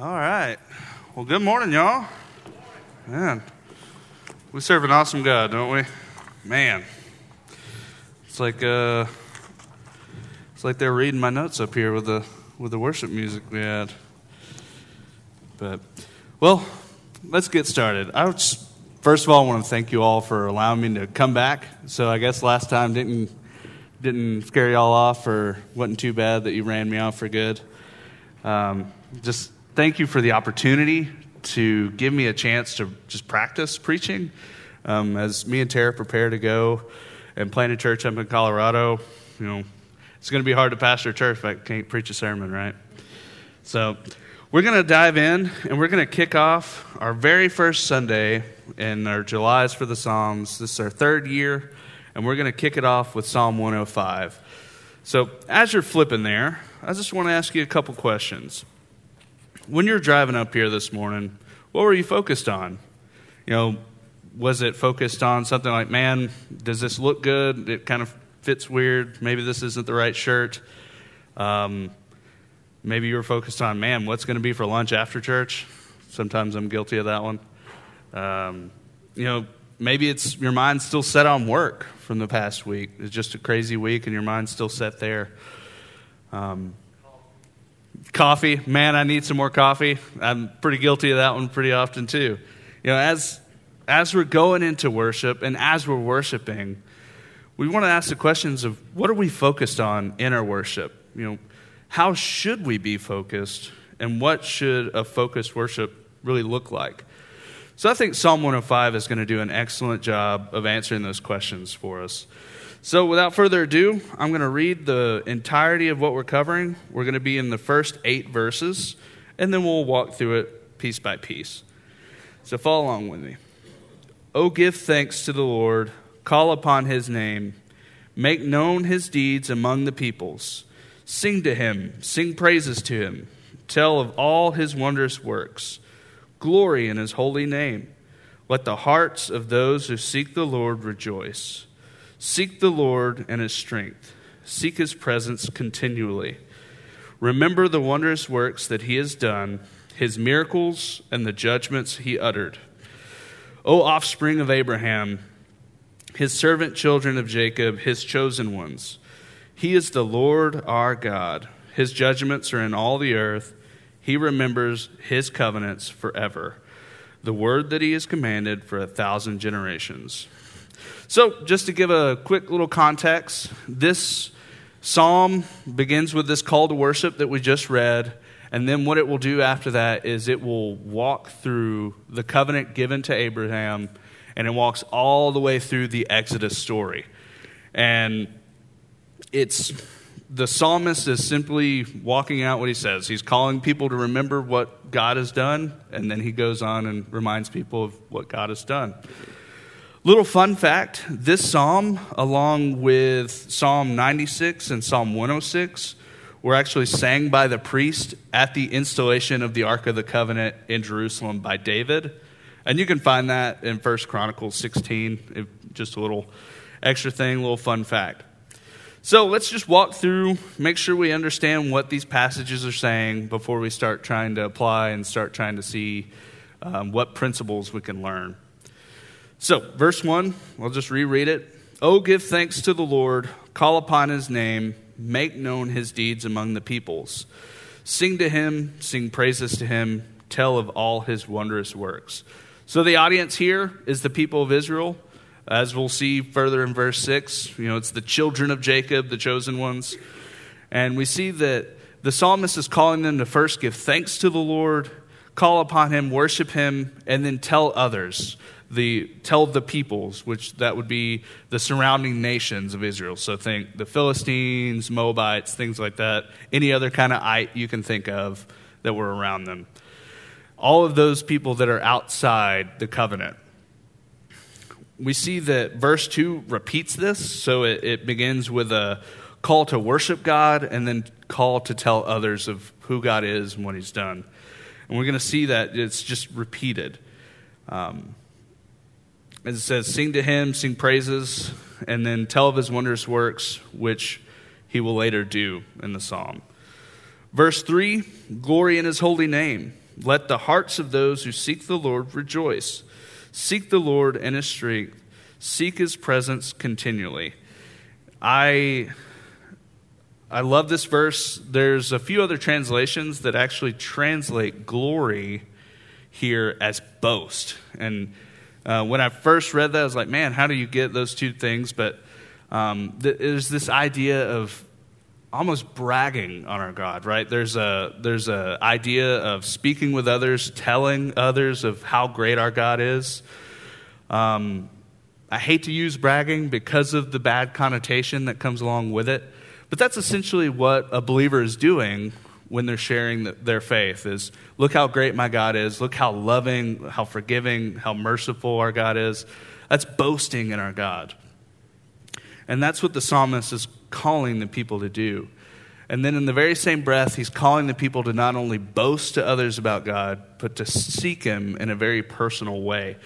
All right. Well, good morning, y'all. Man, we serve an awesome God, don't we? Man, it's like uh, it's like they're reading my notes up here with the with the worship music we had. But well, let's get started. I just, first of all I want to thank you all for allowing me to come back. So I guess last time didn't didn't scare y'all off, or wasn't too bad that you ran me off for good. Um, just thank you for the opportunity to give me a chance to just practice preaching. Um, as me and Tara prepare to go and plant a church up in Colorado, you know, it's going to be hard to pastor a church if I can't preach a sermon, right? So we're going to dive in and we're going to kick off our very first Sunday in our July's for the Psalms. This is our third year, and we're going to kick it off with Psalm 105. So as you're flipping there, I just want to ask you a couple questions. When you're driving up here this morning, what were you focused on? You know, was it focused on something like, man, does this look good? It kind of fits weird. Maybe this isn't the right shirt. Um, maybe you were focused on, man, what's going to be for lunch after church? Sometimes I'm guilty of that one. Um, you know, maybe it's your mind's still set on work from the past week. It's just a crazy week, and your mind's still set there. Um, coffee, man, I need some more coffee. I'm pretty guilty of that one pretty often too. You know, as as we're going into worship and as we're worshiping, we want to ask the questions of what are we focused on in our worship? You know, how should we be focused, and what should a focused worship really look like? So I think Psalm 105 is going to do an excellent job of answering those questions for us. So, without further ado, I'm going to read the entirety of what we're covering. We're going to be in the first eight verses, and then we'll walk through it piece by piece. So, follow along with me. Oh, give thanks to the Lord, call upon his name, make known his deeds among the peoples. Sing to him, sing praises to him, tell of all his wondrous works. Glory in his holy name. Let the hearts of those who seek the Lord rejoice. Seek the Lord and his strength. Seek his presence continually. Remember the wondrous works that he has done, his miracles, and the judgments he uttered. O offspring of Abraham, his servant children of Jacob, his chosen ones. He is the Lord our God. His judgments are in all the earth. He remembers his covenants forever, the word that he has commanded for a thousand generations. So, just to give a quick little context, this psalm begins with this call to worship that we just read. And then what it will do after that is it will walk through the covenant given to Abraham, and it walks all the way through the Exodus story. And it's the psalmist is simply walking out what he says. He's calling people to remember what God has done, and then he goes on and reminds people of what God has done. Little fun fact this psalm, along with Psalm 96 and Psalm 106, were actually sang by the priest at the installation of the Ark of the Covenant in Jerusalem by David. And you can find that in 1 Chronicles 16. Just a little extra thing, a little fun fact. So let's just walk through, make sure we understand what these passages are saying before we start trying to apply and start trying to see um, what principles we can learn. So, verse 1, I'll just reread it. Oh, give thanks to the Lord, call upon his name, make known his deeds among the peoples. Sing to him, sing praises to him, tell of all his wondrous works. So, the audience here is the people of Israel. As we'll see further in verse 6, you know, it's the children of Jacob, the chosen ones. And we see that the psalmist is calling them to first give thanks to the Lord, call upon him, worship him, and then tell others the tell the peoples, which that would be the surrounding nations of Israel. So think the Philistines, Moabites, things like that. Any other kind of ite you can think of that were around them. All of those people that are outside the covenant. We see that verse 2 repeats this, so it, it begins with a call to worship God and then call to tell others of who God is and what He's done. And we're going to see that it's just repeated. Um, as it says, sing to him, sing praises, and then tell of his wondrous works, which he will later do in the psalm. Verse 3 glory in his holy name, Let the hearts of those who seek the Lord rejoice. Seek the Lord and his strength, seek his presence continually. I I love this verse. There's a few other translations that actually translate glory here as boast. And uh, when I first read that, I was like, man, how do you get those two things? But um, th- there's this idea of almost bragging on our God, right? There's a there's a idea of speaking with others, telling others of how great our God is. Um, I hate to use bragging because of the bad connotation that comes along with it. But that's essentially what a believer is doing when they're sharing their faith is look how great my God is, look how loving, how forgiving, how merciful our God is. That's boasting in our God. And that's what the psalmist is calling the people to do. And then in the very same breath, he's calling the people to not only boast to others about God, but to seek him in a very personal way.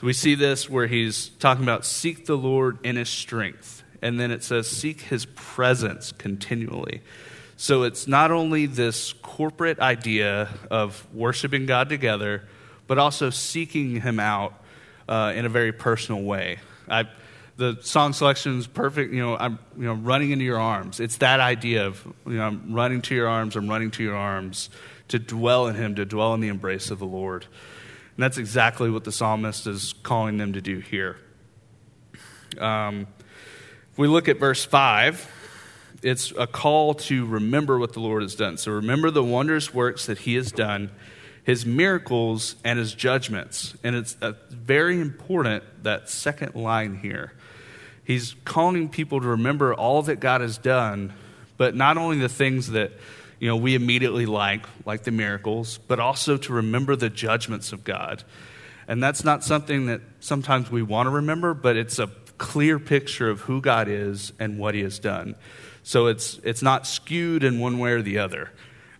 So we see this where he's talking about seek the Lord in his strength and then it says, seek his presence continually. So it's not only this corporate idea of worshiping God together, but also seeking him out uh, in a very personal way. I, the song selection is perfect. You know, I'm you know running into your arms. It's that idea of you know I'm running to your arms. I'm running to your arms to dwell in Him, to dwell in the embrace of the Lord. And that's exactly what the psalmist is calling them to do here. Um, we look at verse 5, it's a call to remember what the Lord has done. So remember the wondrous works that he has done, his miracles, and his judgments. And it's uh, very important that second line here. He's calling people to remember all that God has done, but not only the things that you know we immediately like, like the miracles, but also to remember the judgments of God. And that's not something that sometimes we want to remember, but it's a clear picture of who God is and what He has done. So it's, it's not skewed in one way or the other.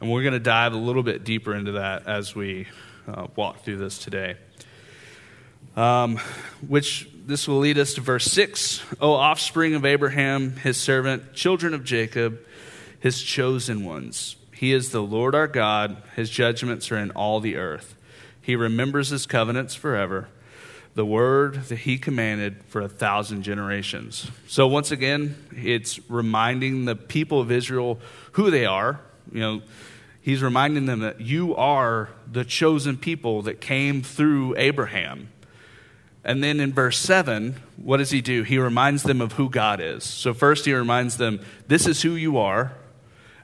And we're going to dive a little bit deeper into that as we uh, walk through this today. Um, which this will lead us to verse 6 O offspring of Abraham, his servant, children of Jacob, his chosen ones. He is the Lord our God, his judgments are in all the earth. He remembers his covenants forever the word that he commanded for a thousand generations. So, once again, it's reminding the people of Israel who they are. You know, he's reminding them that you are the chosen people that came through Abraham. And then in verse 7, what does he do? He reminds them of who God is. So, first, he reminds them, this is who you are,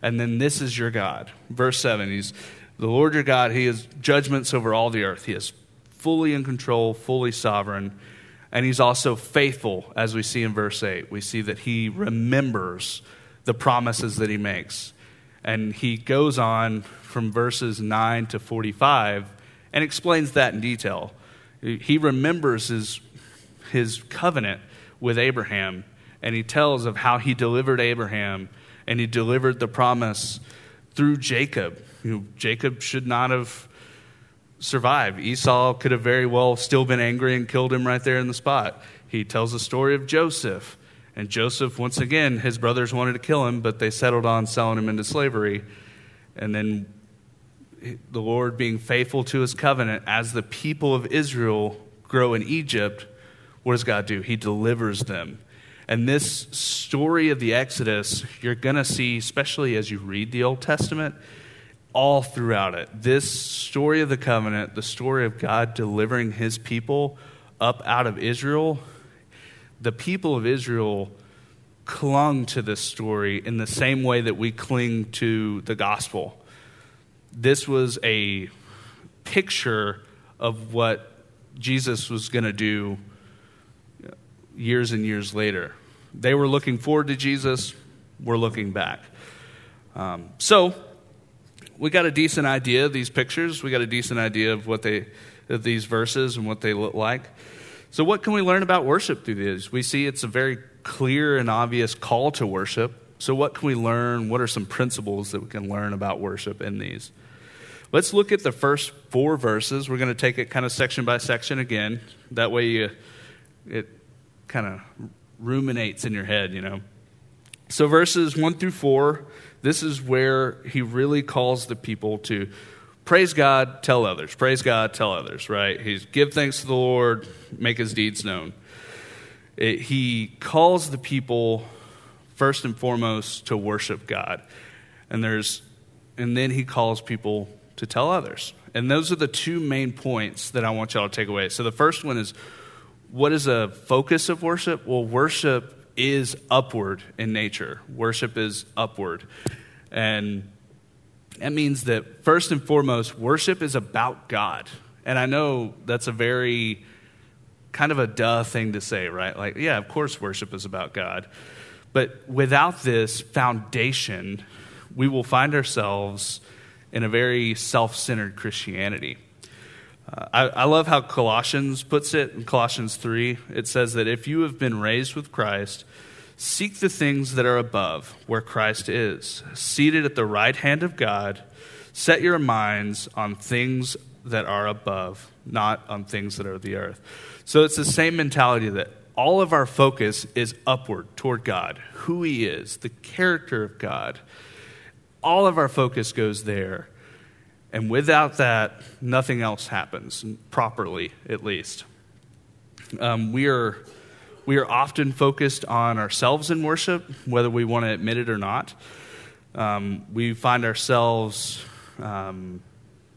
and then this is your God. Verse 7, he's the Lord your God, he has judgments over all the earth. He has fully in control, fully sovereign. And he's also faithful, as we see in verse 8. We see that he remembers the promises that he makes. And he goes on from verses 9 to 45 and explains that in detail. He remembers his, his covenant with Abraham, and he tells of how he delivered Abraham and he delivered the promise through Jacob. You know, Jacob should not have survive. Esau could have very well still been angry and killed him right there in the spot. He tells the story of Joseph. And Joseph, once again, his brothers wanted to kill him, but they settled on selling him into slavery. And then the Lord being faithful to his covenant as the people of Israel grow in Egypt, what does God do? He delivers them. And this story of the Exodus, you're going to see, especially as you read the Old Testament, all throughout it. This story of the covenant, the story of God delivering his people up out of Israel, the people of Israel clung to this story in the same way that we cling to the gospel. This was a picture of what Jesus was going to do years and years later. They were looking forward to Jesus, we're looking back. Um, so, we got a decent idea of these pictures. We got a decent idea of what they, of these verses and what they look like. So, what can we learn about worship through these? We see it's a very clear and obvious call to worship. So, what can we learn? What are some principles that we can learn about worship in these? Let's look at the first four verses. We're going to take it kind of section by section again. That way, you, it kind of ruminates in your head, you know. So, verses 1 through 4 this is where he really calls the people to praise God, tell others. Praise God, tell others, right? He's give thanks to the Lord, make his deeds known. It, he calls the people first and foremost to worship God. And there's and then he calls people to tell others. And those are the two main points that I want y'all to take away. So the first one is what is a focus of worship? Well, worship is upward in nature. Worship is upward. And that means that first and foremost, worship is about God. And I know that's a very kind of a duh thing to say, right? Like, yeah, of course, worship is about God. But without this foundation, we will find ourselves in a very self centered Christianity. Uh, I, I love how Colossians puts it in Colossians 3. It says that if you have been raised with Christ, seek the things that are above, where Christ is, seated at the right hand of God. Set your minds on things that are above, not on things that are the earth. So it's the same mentality that all of our focus is upward toward God, who He is, the character of God. All of our focus goes there. And without that, nothing else happens, properly at least. Um, we, are, we are often focused on ourselves in worship, whether we want to admit it or not. Um, we find ourselves um,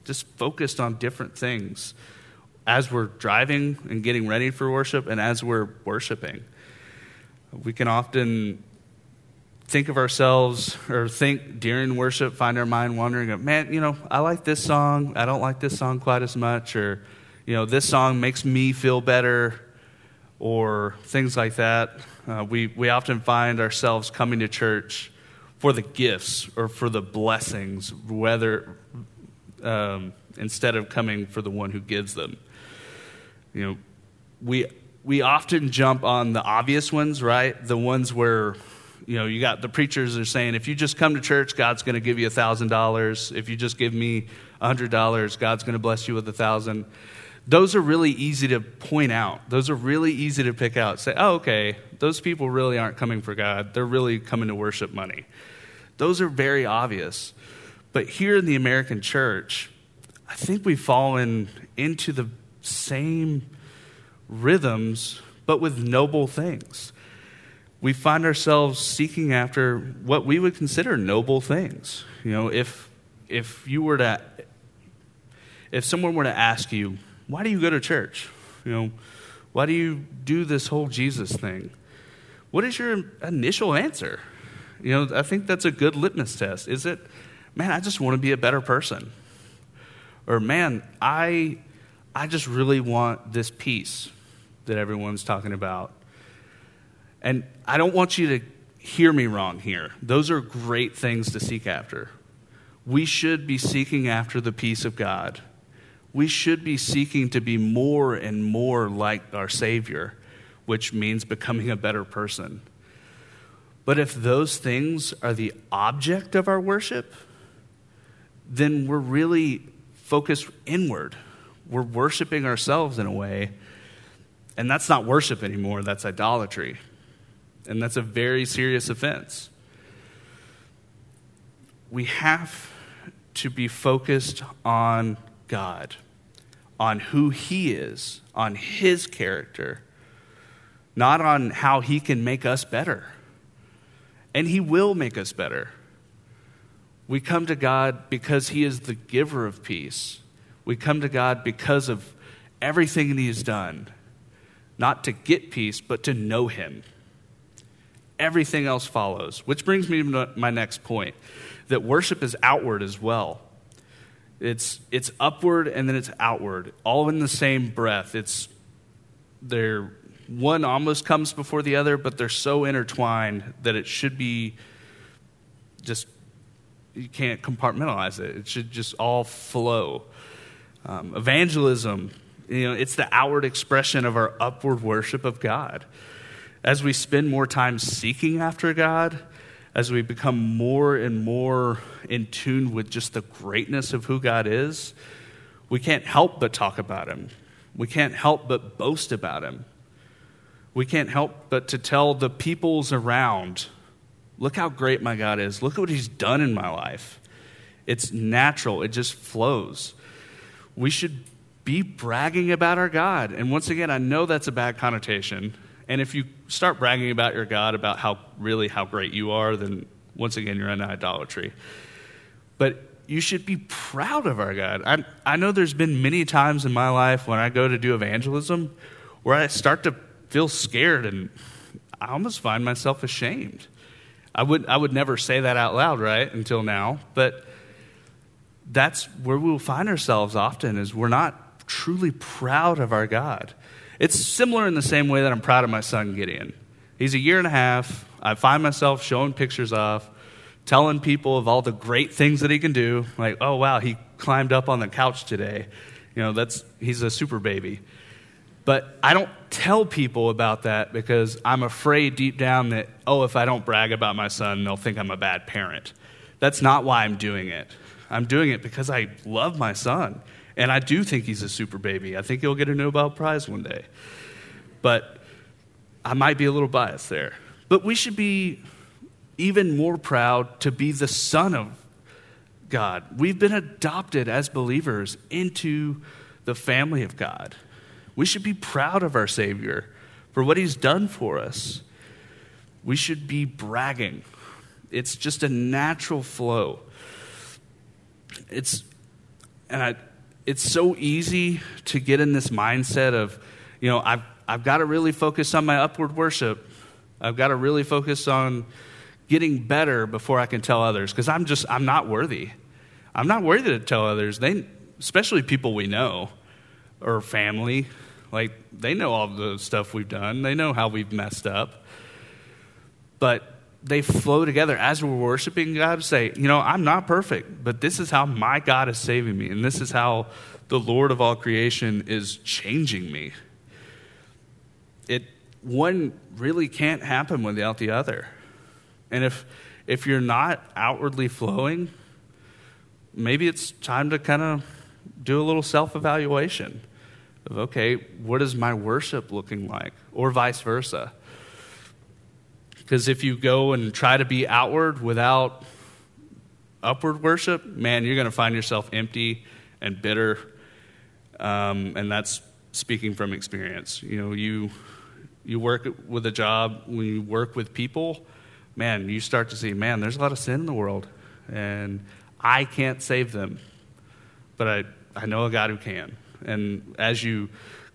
just focused on different things as we're driving and getting ready for worship and as we're worshiping. We can often think of ourselves or think during worship, find our mind wandering, man, you know, I like this song. I don't like this song quite as much. Or, you know, this song makes me feel better. Or things like that. Uh, we, we often find ourselves coming to church for the gifts or for the blessings, whether um, instead of coming for the one who gives them. You know, we we often jump on the obvious ones, right? The ones where you know, you got the preachers are saying, if you just come to church, God's going to give you a $1,000. If you just give me a $100, God's going to bless you with a 1000 Those are really easy to point out. Those are really easy to pick out. Say, oh, okay, those people really aren't coming for God. They're really coming to worship money. Those are very obvious. But here in the American church, I think we've fallen into the same rhythms, but with noble things we find ourselves seeking after what we would consider noble things. You know, if if you were to if someone were to ask you, why do you go to church? You know, why do you do this whole Jesus thing? What is your initial answer? You know, I think that's a good litmus test. Is it, man, I just want to be a better person? Or man, I I just really want this peace that everyone's talking about. And I don't want you to hear me wrong here. Those are great things to seek after. We should be seeking after the peace of God. We should be seeking to be more and more like our Savior, which means becoming a better person. But if those things are the object of our worship, then we're really focused inward. We're worshiping ourselves in a way, and that's not worship anymore, that's idolatry and that's a very serious offense. We have to be focused on God, on who He is, on His character, not on how He can make us better. And He will make us better. We come to God because He is the giver of peace. We come to God because of everything that He has done, not to get peace, but to know Him everything else follows. Which brings me to my next point that worship is outward as well. It's, it's upward and then it's outward, all in the same breath. It's they're one almost comes before the other, but they're so intertwined that it should be just you can't compartmentalize it. It should just all flow. Um, evangelism, you know, it's the outward expression of our upward worship of God as we spend more time seeking after God, as we become more and more in tune with just the greatness of who God is, we can't help but talk about Him. We can't help but boast about Him. We can't help but to tell the peoples around, look how great my God is. Look at what He's done in my life. It's natural, it just flows. We should be bragging about our God. And once again, I know that's a bad connotation. And if you start bragging about your God, about how really how great you are, then once again, you're in idolatry. But you should be proud of our God. I, I know there's been many times in my life when I go to do evangelism where I start to feel scared and I almost find myself ashamed. I would, I would never say that out loud, right, until now, but that's where we'll find ourselves often is we're not truly proud of our God. It's similar in the same way that I'm proud of my son Gideon. He's a year and a half. I find myself showing pictures of, telling people of all the great things that he can do. Like, oh wow, he climbed up on the couch today. You know, that's he's a super baby. But I don't tell people about that because I'm afraid deep down that, oh, if I don't brag about my son, they'll think I'm a bad parent. That's not why I'm doing it. I'm doing it because I love my son. And I do think he's a super baby. I think he'll get a Nobel Prize one day. But I might be a little biased there. But we should be even more proud to be the son of God. We've been adopted as believers into the family of God. We should be proud of our Savior for what He's done for us. We should be bragging. It's just a natural flow. It's, and I, it's so easy to get in this mindset of, you know, I've, I've got to really focus on my upward worship. I've got to really focus on getting better before I can tell others because I'm just, I'm not worthy. I'm not worthy to tell others. They, especially people we know or family, like they know all the stuff we've done. They know how we've messed up. But they flow together as we're worshiping God. Say, you know, I'm not perfect, but this is how my God is saving me, and this is how the Lord of all creation is changing me. It one really can't happen without the other. And if, if you're not outwardly flowing, maybe it's time to kind of do a little self evaluation of, okay, what is my worship looking like? Or vice versa. Because if you go and try to be outward without upward worship, man, you're going to find yourself empty and bitter. Um, and that's speaking from experience. You know, you, you work with a job, when you work with people, man, you start to see, man, there's a lot of sin in the world, and I can't save them, but I, I know a God who can. And as you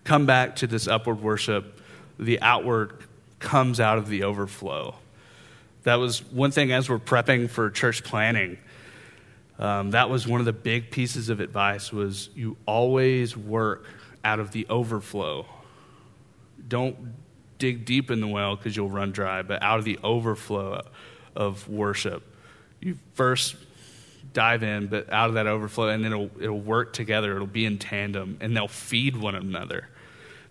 come back to this upward worship, the outward comes out of the overflow. That was one thing as we're prepping for church planting. Um, that was one of the big pieces of advice was you always work out of the overflow. Don't dig deep in the well because you'll run dry, but out of the overflow of worship. You first dive in, but out of that overflow, and it'll, it'll work together. It'll be in tandem, and they'll feed one another.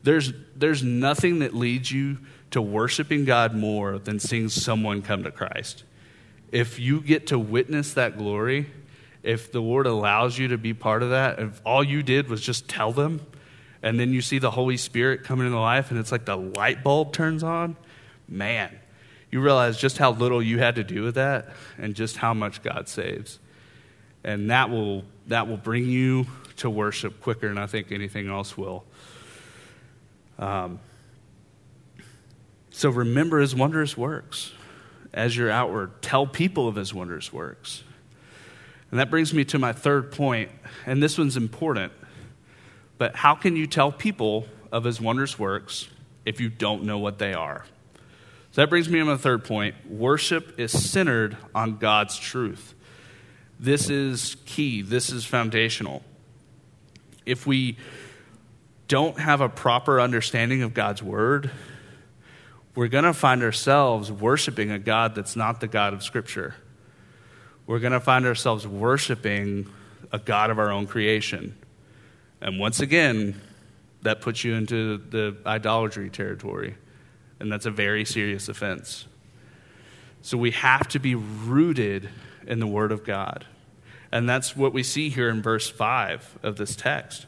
There's, there's nothing that leads you to worshiping God more than seeing someone come to Christ. If you get to witness that glory, if the Lord allows you to be part of that, if all you did was just tell them, and then you see the Holy Spirit coming into life and it's like the light bulb turns on, man, you realize just how little you had to do with that and just how much God saves. And that will, that will bring you to worship quicker than I think anything else will. Um, so remember his wondrous works as you're outward. Tell people of his wondrous works. And that brings me to my third point, and this one's important. But how can you tell people of his wondrous works if you don't know what they are? So that brings me to my third point. Worship is centered on God's truth. This is key, this is foundational. If we don't have a proper understanding of God's word, we're going to find ourselves worshiping a God that's not the God of Scripture. We're going to find ourselves worshiping a God of our own creation. And once again, that puts you into the idolatry territory. And that's a very serious offense. So we have to be rooted in the Word of God. And that's what we see here in verse 5 of this text.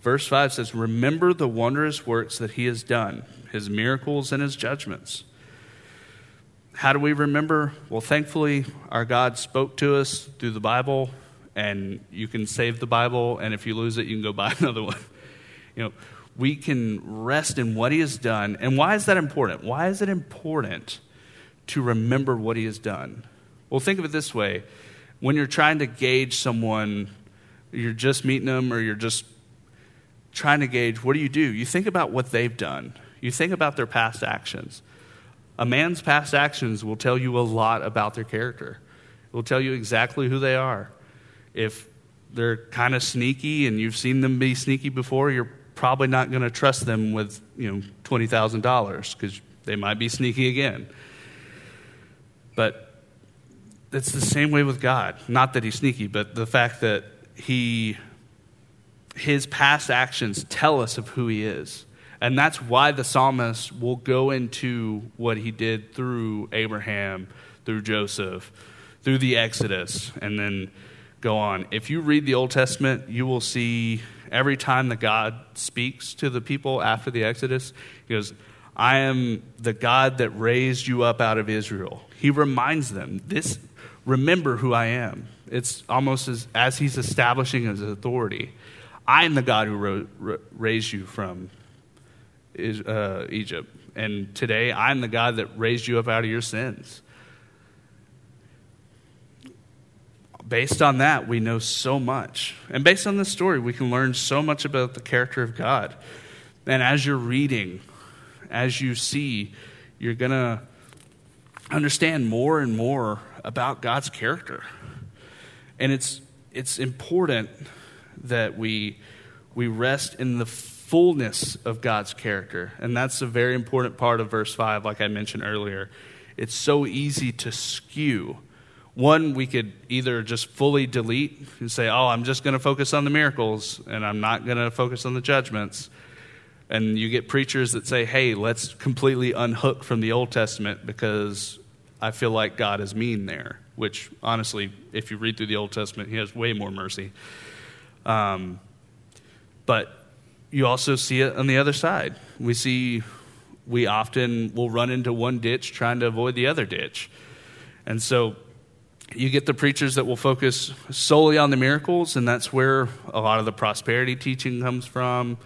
Verse 5 says, Remember the wondrous works that He has done, His miracles and His judgments. how do we remember? Well, thankfully, our God spoke to us through the Bible, and you can save the Bible, and if you lose it, you can go buy another one. You know, we can rest in what He has done. And why is that important? Why is it important to remember what He has done? Well, think of it this way when you're trying to gauge someone, you're just meeting them or you're just trying to gauge, what do you do? You think about what they've done, you think about their past actions. A man's past actions will tell you a lot about their character. It will tell you exactly who they are. If they're kind of sneaky and you've seen them be sneaky before, you're probably not going to trust them with, you know, $20,000 because they might be sneaky again. But it's the same way with God. Not that he's sneaky, but the fact that he his past actions tell us of who he is. And that's why the psalmist will go into what he did through Abraham, through Joseph, through the Exodus, and then go on. If you read the Old Testament, you will see every time that God speaks to the people after the Exodus, he goes, I am the God that raised you up out of Israel. He reminds them, this remember who I am. It's almost as, as he's establishing his authority. I am the God who ro- raised you from is, uh, Egypt. And today, I'm the God that raised you up out of your sins. Based on that, we know so much. And based on this story, we can learn so much about the character of God. And as you're reading, as you see, you're going to understand more and more about God's character. And it's, it's important that we, we rest in the fullness of God's character. And that's a very important part of verse 5, like I mentioned earlier. It's so easy to skew. One, we could either just fully delete and say, oh, I'm just going to focus on the miracles and I'm not going to focus on the judgments. And you get preachers that say, hey, let's completely unhook from the Old Testament because I feel like God is mean there, which honestly, if you read through the Old Testament, He has way more mercy. Um, but you also see it on the other side. We see we often will run into one ditch trying to avoid the other ditch. And so you get the preachers that will focus solely on the miracles, and that's where a lot of the prosperity teaching comes from.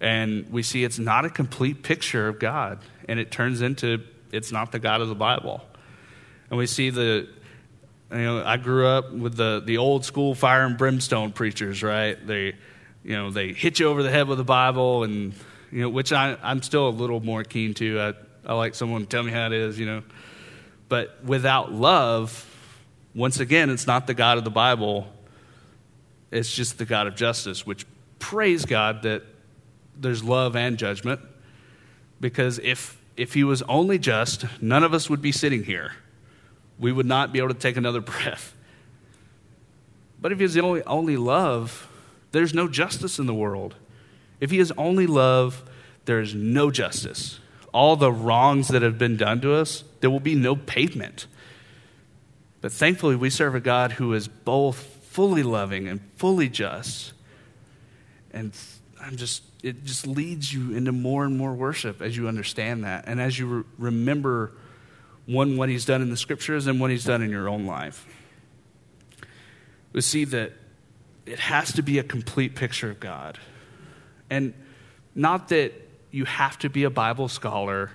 And we see it's not a complete picture of God, and it turns into it's not the God of the Bible. And we see the, you know, I grew up with the, the old school fire and brimstone preachers, right? They, you know, they hit you over the head with the Bible, and you know, which I, I'm still a little more keen to. I, I like someone to tell me how it is, you know. But without love, once again, it's not the God of the Bible. It's just the God of justice, which praise God that there's love and judgment. Because if if he was only just, none of us would be sitting here. We would not be able to take another breath. But if he is only, only love, there's no justice in the world. If he is only love, there is no justice. All the wrongs that have been done to us, there will be no pavement. But thankfully, we serve a God who is both fully loving and fully just. And I'm just, it just leads you into more and more worship as you understand that. And as you re- remember, one, what he's done in the scriptures and what he's done in your own life. We see that it has to be a complete picture of God. And not that you have to be a Bible scholar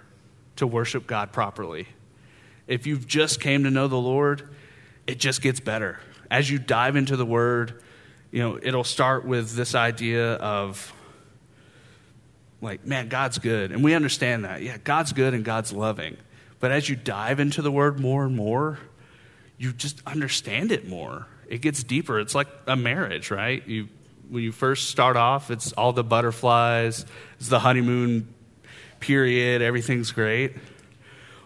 to worship God properly. If you've just came to know the Lord, it just gets better. As you dive into the Word, you know, it'll start with this idea of like, man, God's good. And we understand that. Yeah, God's good and God's loving. But as you dive into the Word more and more, you just understand it more it gets deeper. It's like a marriage, right? You, when you first start off, it's all the butterflies, it's the honeymoon period, everything's great.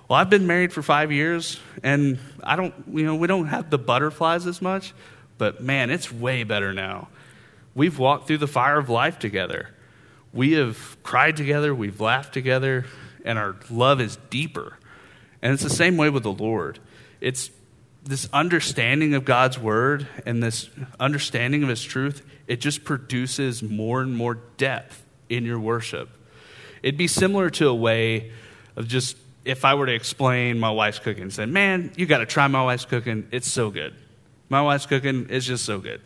Well, I've been married for five years, and I don't, you know, we don't have the butterflies as much, but man, it's way better now. We've walked through the fire of life together. We have cried together, we've laughed together, and our love is deeper. And it's the same way with the Lord. It's this understanding of God's word and this understanding of his truth, it just produces more and more depth in your worship. It'd be similar to a way of just if I were to explain my wife's cooking and say, man, you got to try my wife's cooking, it's so good. My wife's cooking is just so good.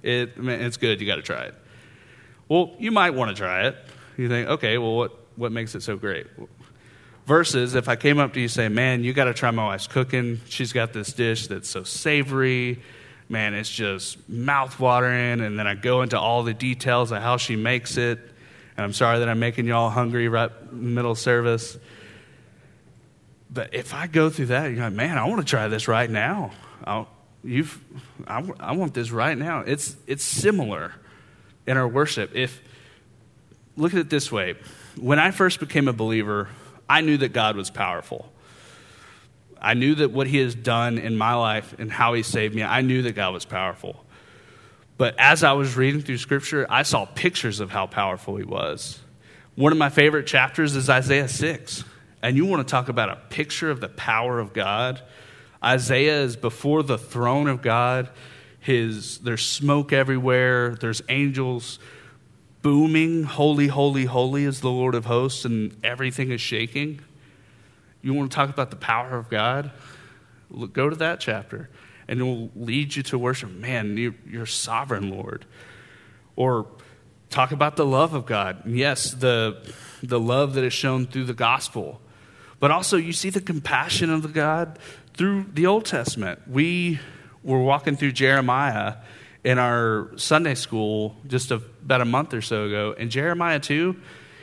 It, it's good, you got to try it. Well, you might want to try it. You think, okay, well, what, what makes it so great? Versus if I came up to you say, man, you got to try my wife's cooking. She's got this dish that's so savory. Man, it's just mouth watering. And then I go into all the details of how she makes it. And I'm sorry that I'm making you all hungry right middle service. But if I go through that, you're like, man, I want to try this right now. I'll, you've, I, I want this right now. It's, it's similar in our worship. If, look at it this way when I first became a believer, I knew that God was powerful. I knew that what He has done in my life and how He saved me, I knew that God was powerful. But as I was reading through Scripture, I saw pictures of how powerful He was. One of my favorite chapters is Isaiah 6. And you want to talk about a picture of the power of God? Isaiah is before the throne of God. His, there's smoke everywhere, there's angels booming, holy, holy, holy is the Lord of hosts, and everything is shaking. You want to talk about the power of God? Look, go to that chapter, and it will lead you to worship. Man, you're, you're sovereign, Lord. Or talk about the love of God. Yes, the, the love that is shown through the gospel. But also, you see the compassion of the God through the Old Testament. We were walking through Jeremiah in our Sunday school just a, about a month or so ago. In Jeremiah 2,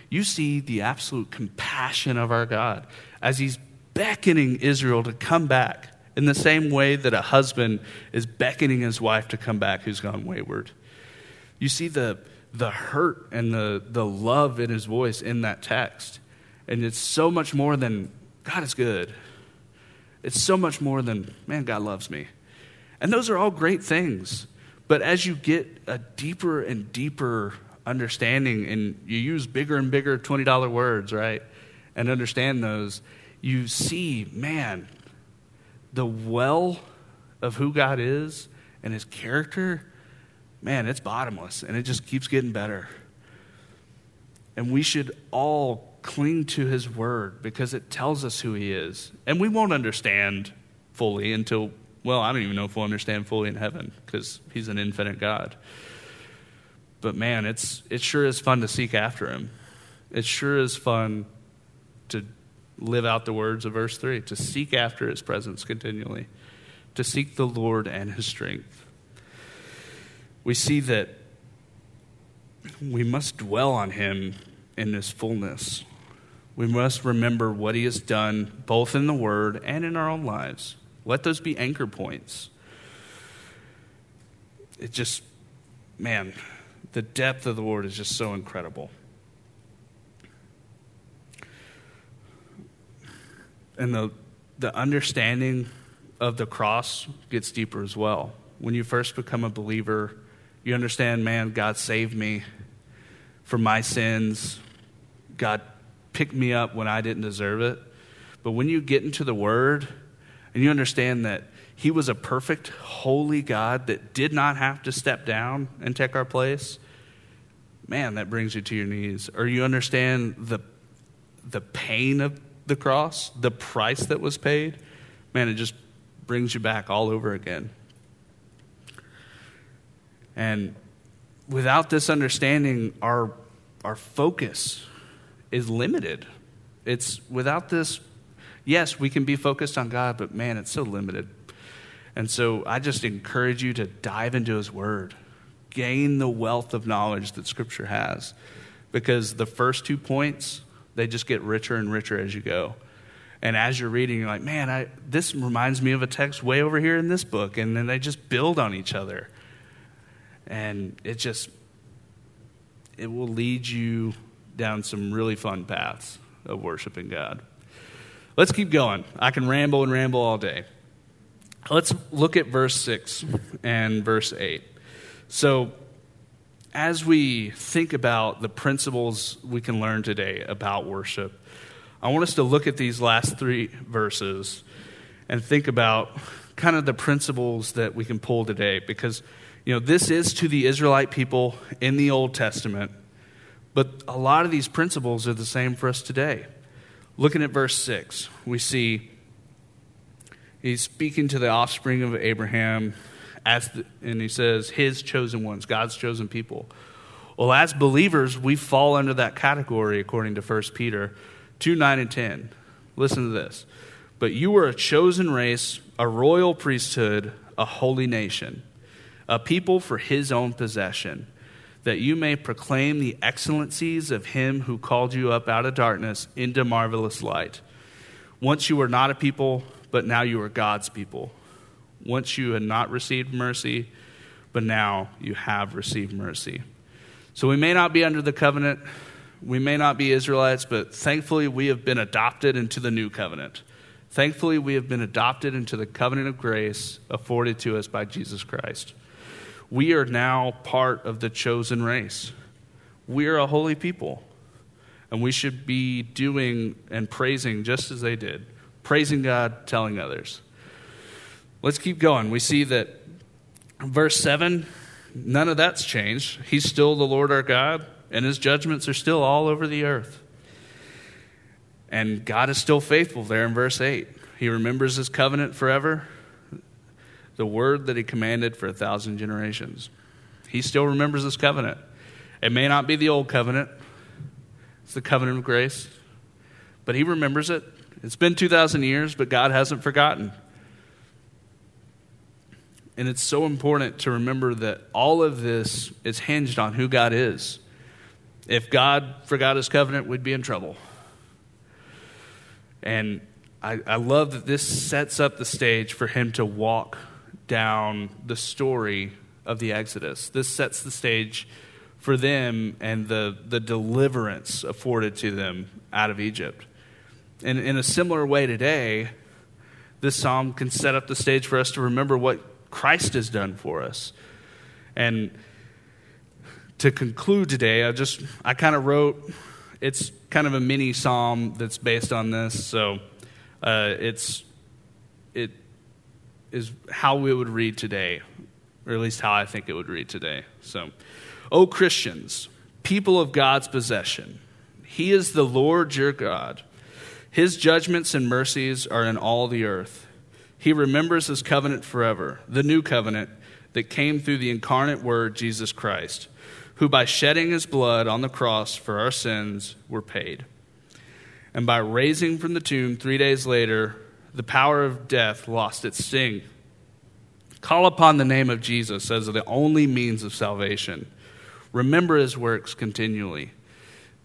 you see the absolute compassion of our God as he's beckoning Israel to come back in the same way that a husband is beckoning his wife to come back who's gone wayward. You see the, the hurt and the, the love in his voice in that text. And it's so much more than God is good. It's so much more than, man, God loves me. And those are all great things. But as you get a deeper and deeper understanding and you use bigger and bigger $20 words, right? And understand those, you see, man, the well of who God is and his character, man, it's bottomless and it just keeps getting better. And we should all cling to his word because it tells us who he is. And we won't understand fully until well, I don't even know if we'll understand fully in heaven because he's an infinite God. But man, it's, it sure is fun to seek after him. It sure is fun to live out the words of verse 3 to seek after his presence continually, to seek the Lord and his strength. We see that we must dwell on him in his fullness. We must remember what he has done both in the word and in our own lives. Let those be anchor points. It just, man, the depth of the Lord is just so incredible. And the, the understanding of the cross gets deeper as well. When you first become a believer, you understand, man, God saved me from my sins. God picked me up when I didn't deserve it. But when you get into the Word, and you understand that He was a perfect, holy God that did not have to step down and take our place, man, that brings you to your knees. Or you understand the, the pain of the cross, the price that was paid, man, it just brings you back all over again. And without this understanding, our, our focus is limited. It's without this yes, we can be focused on God, but man, it's so limited. And so I just encourage you to dive into His Word, gain the wealth of knowledge that Scripture has, because the first two points, they just get richer and richer as you go. And as you're reading, you're like, man, I, this reminds me of a text way over here in this book. And then they just build on each other. And it just, it will lead you down some really fun paths of worshiping God. Let's keep going. I can ramble and ramble all day. Let's look at verse 6 and verse 8. So, as we think about the principles we can learn today about worship, I want us to look at these last three verses and think about kind of the principles that we can pull today because you know this is to the Israelite people in the Old Testament but a lot of these principles are the same for us today Looking at verse 6, we see he's speaking to the offspring of Abraham, as the, and he says, his chosen ones, God's chosen people. Well, as believers, we fall under that category according to 1 Peter 2 9 and 10. Listen to this. But you were a chosen race, a royal priesthood, a holy nation, a people for his own possession that you may proclaim the excellencies of him who called you up out of darkness into marvelous light. Once you were not a people, but now you are God's people. Once you had not received mercy, but now you have received mercy. So we may not be under the covenant, we may not be Israelites, but thankfully we have been adopted into the new covenant. Thankfully, we have been adopted into the covenant of grace afforded to us by Jesus Christ. We are now part of the chosen race. We are a holy people. And we should be doing and praising just as they did praising God, telling others. Let's keep going. We see that verse 7, none of that's changed. He's still the Lord our God, and his judgments are still all over the earth. And God is still faithful there in verse 8. He remembers his covenant forever the word that he commanded for a thousand generations. He still remembers this covenant. It may not be the old covenant, it's the covenant of grace, but he remembers it. It's been 2,000 years, but God hasn't forgotten. And it's so important to remember that all of this is hinged on who God is. If God forgot his covenant, we'd be in trouble. And I, I love that this sets up the stage for him to walk down the story of the Exodus. This sets the stage for them and the, the deliverance afforded to them out of Egypt. And in a similar way today, this psalm can set up the stage for us to remember what Christ has done for us. And to conclude today, I just, I kind of wrote, it's kind of a mini psalm that's based on this. So uh, it's, it is how we would read today, or at least how I think it would read today. So, O Christians, people of God's possession, He is the Lord your God. His judgments and mercies are in all the earth. He remembers His covenant forever, the new covenant that came through the incarnate Word, Jesus Christ, who by shedding His blood on the cross for our sins were paid. And by raising from the tomb three days later, the power of death lost its sting. Call upon the name of Jesus as the only means of salvation. Remember his works continually.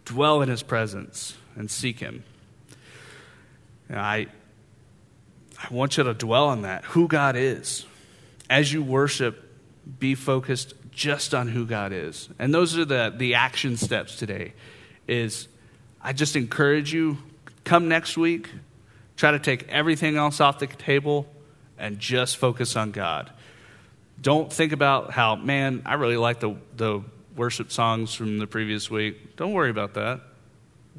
Dwell in his presence and seek him. And I, I want you to dwell on that, who God is. As you worship, be focused just on who God is. And those are the, the action steps today. Is I just encourage you, come next week, Try to take everything else off the table and just focus on God. Don't think about how, man, I really like the, the worship songs from the previous week. Don't worry about that.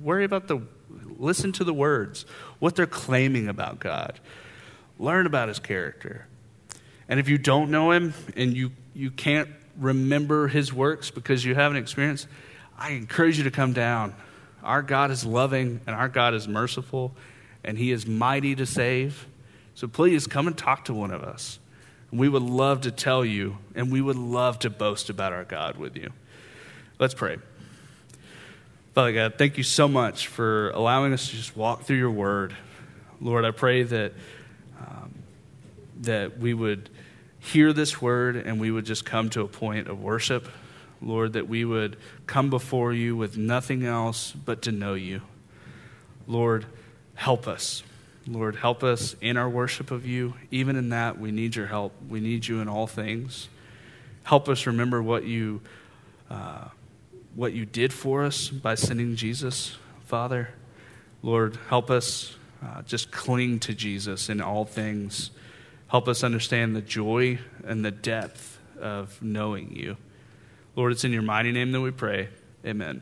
Worry about the, listen to the words, what they're claiming about God. Learn about his character. And if you don't know him and you, you can't remember his works because you haven't experienced, I encourage you to come down. Our God is loving and our God is merciful and He is mighty to save. So please come and talk to one of us. We would love to tell you, and we would love to boast about our God with you. Let's pray. Father God, thank you so much for allowing us to just walk through your word. Lord, I pray that, um, that we would hear this word and we would just come to a point of worship. Lord, that we would come before you with nothing else but to know you. Lord, help us. Lord, help us in our worship of you. Even in that, we need your help. We need you in all things. Help us remember what you, uh, what you did for us by sending Jesus, Father. Lord, help us uh, just cling to Jesus in all things. Help us understand the joy and the depth of knowing you. Lord, it's in your mighty name that we pray. Amen.